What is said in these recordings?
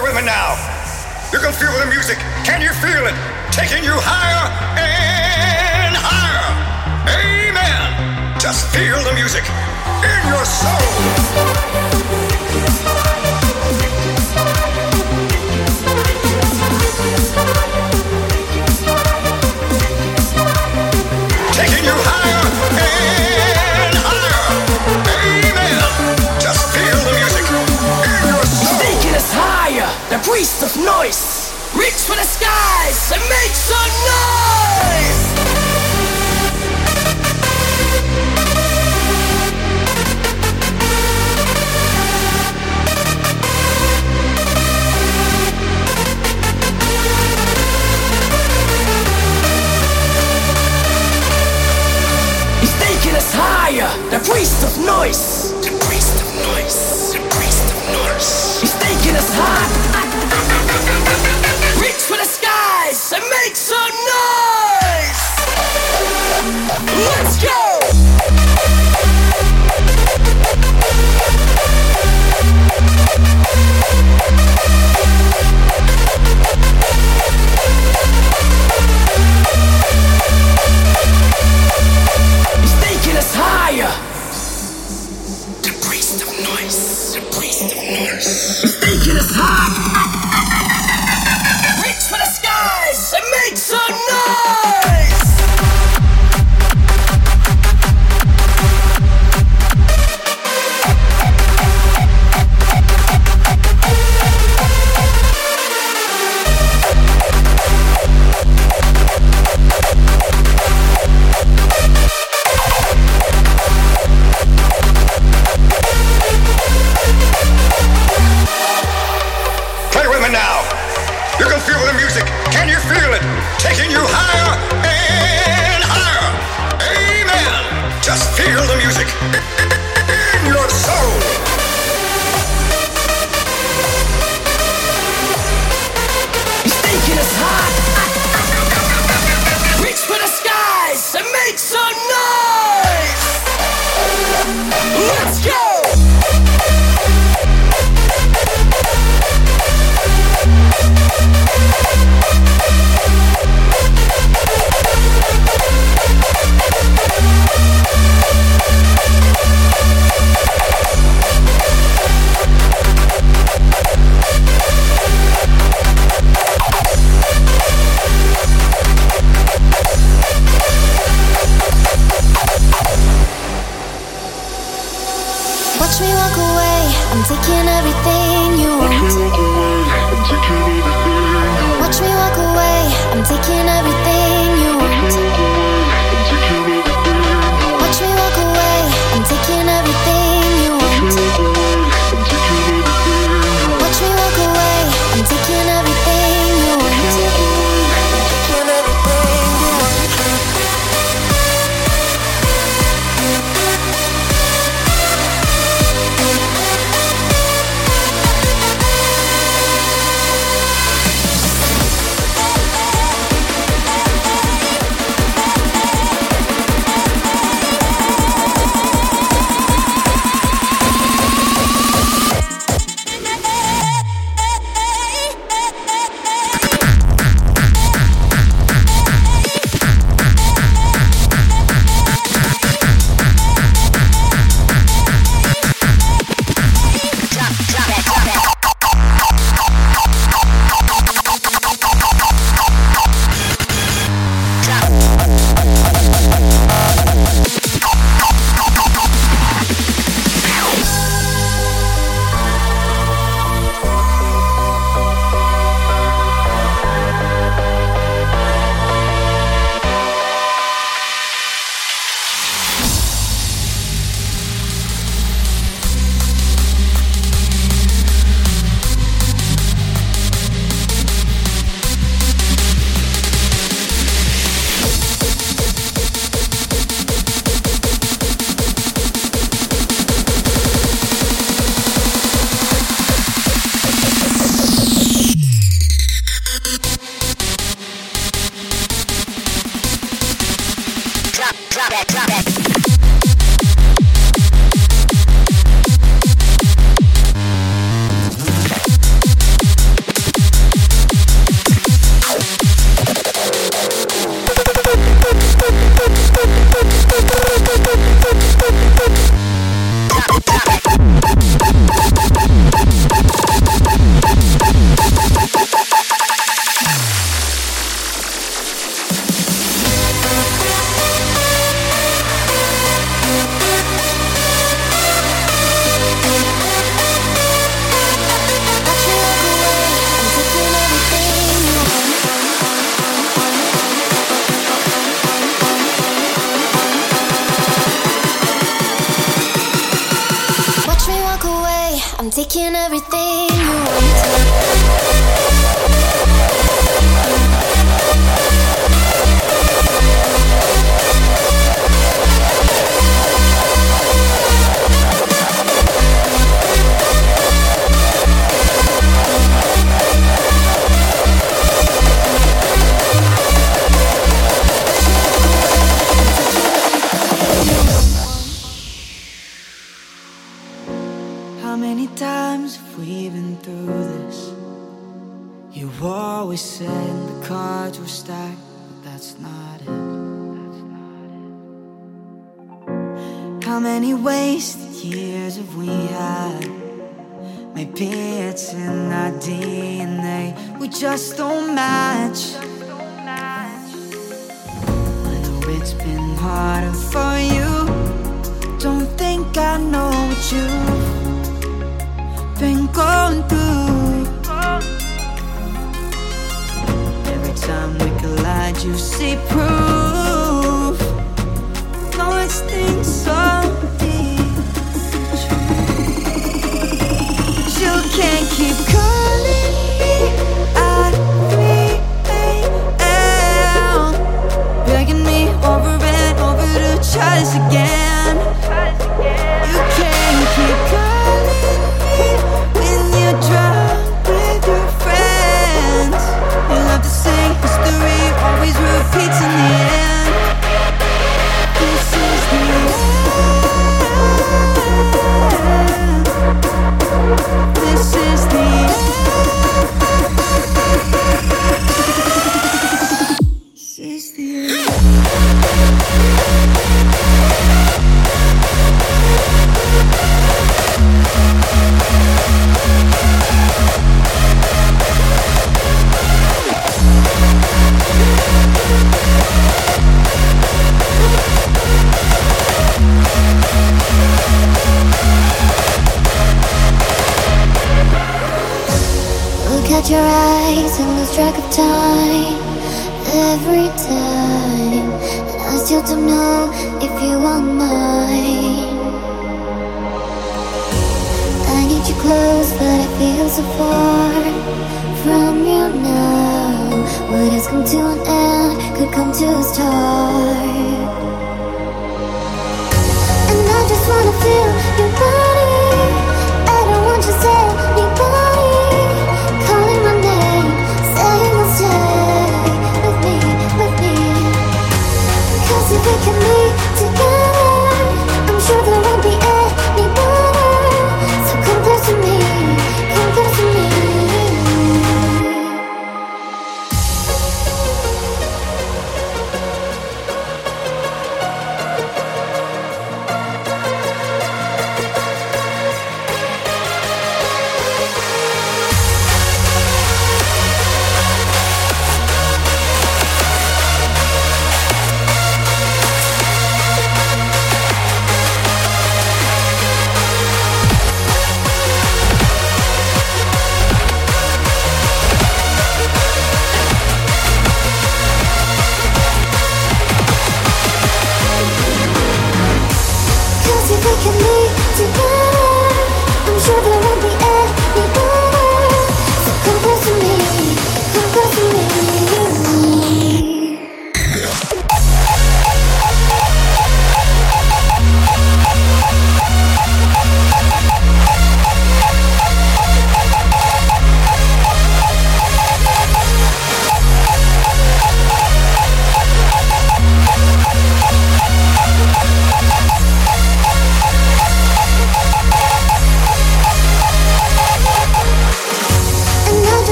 play with me now. You can feel the music. Can you feel it? Taking you higher and higher. Amen. Just feel the music in your soul. noise. Reach for the skies and make some noise. He's taking us higher, the priest of noise. The priest of noise. The priest of noise. He's taking us higher. Make some noise! Let's go!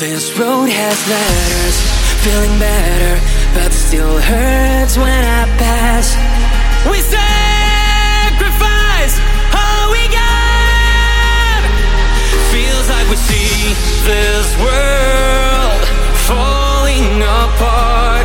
This road has letters, feeling better, but still hurts when I pass. We sacrifice all we got. Feels like we see this world falling apart.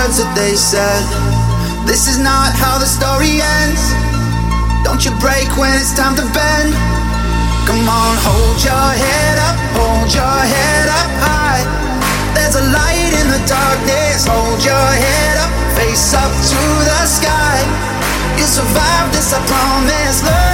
Words that they said. This is not how the story ends. Don't you break when it's time to bend. Come on, hold your head up, hold your head up high. There's a light in the darkness. Hold your head up, face up to the sky. You survived this, I promise.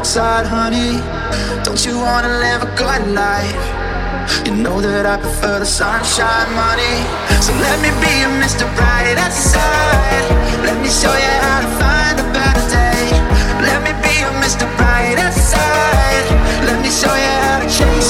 On the dark side, honey. Don't you wanna live a good life? You know that I prefer the sunshine, money. So let me be your Mr. Right outside. Let me show you how to find a better day. Let me be your Mr. Right outside. Let me show you how to chase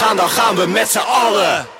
gaan, dan gaan we met z'n allen.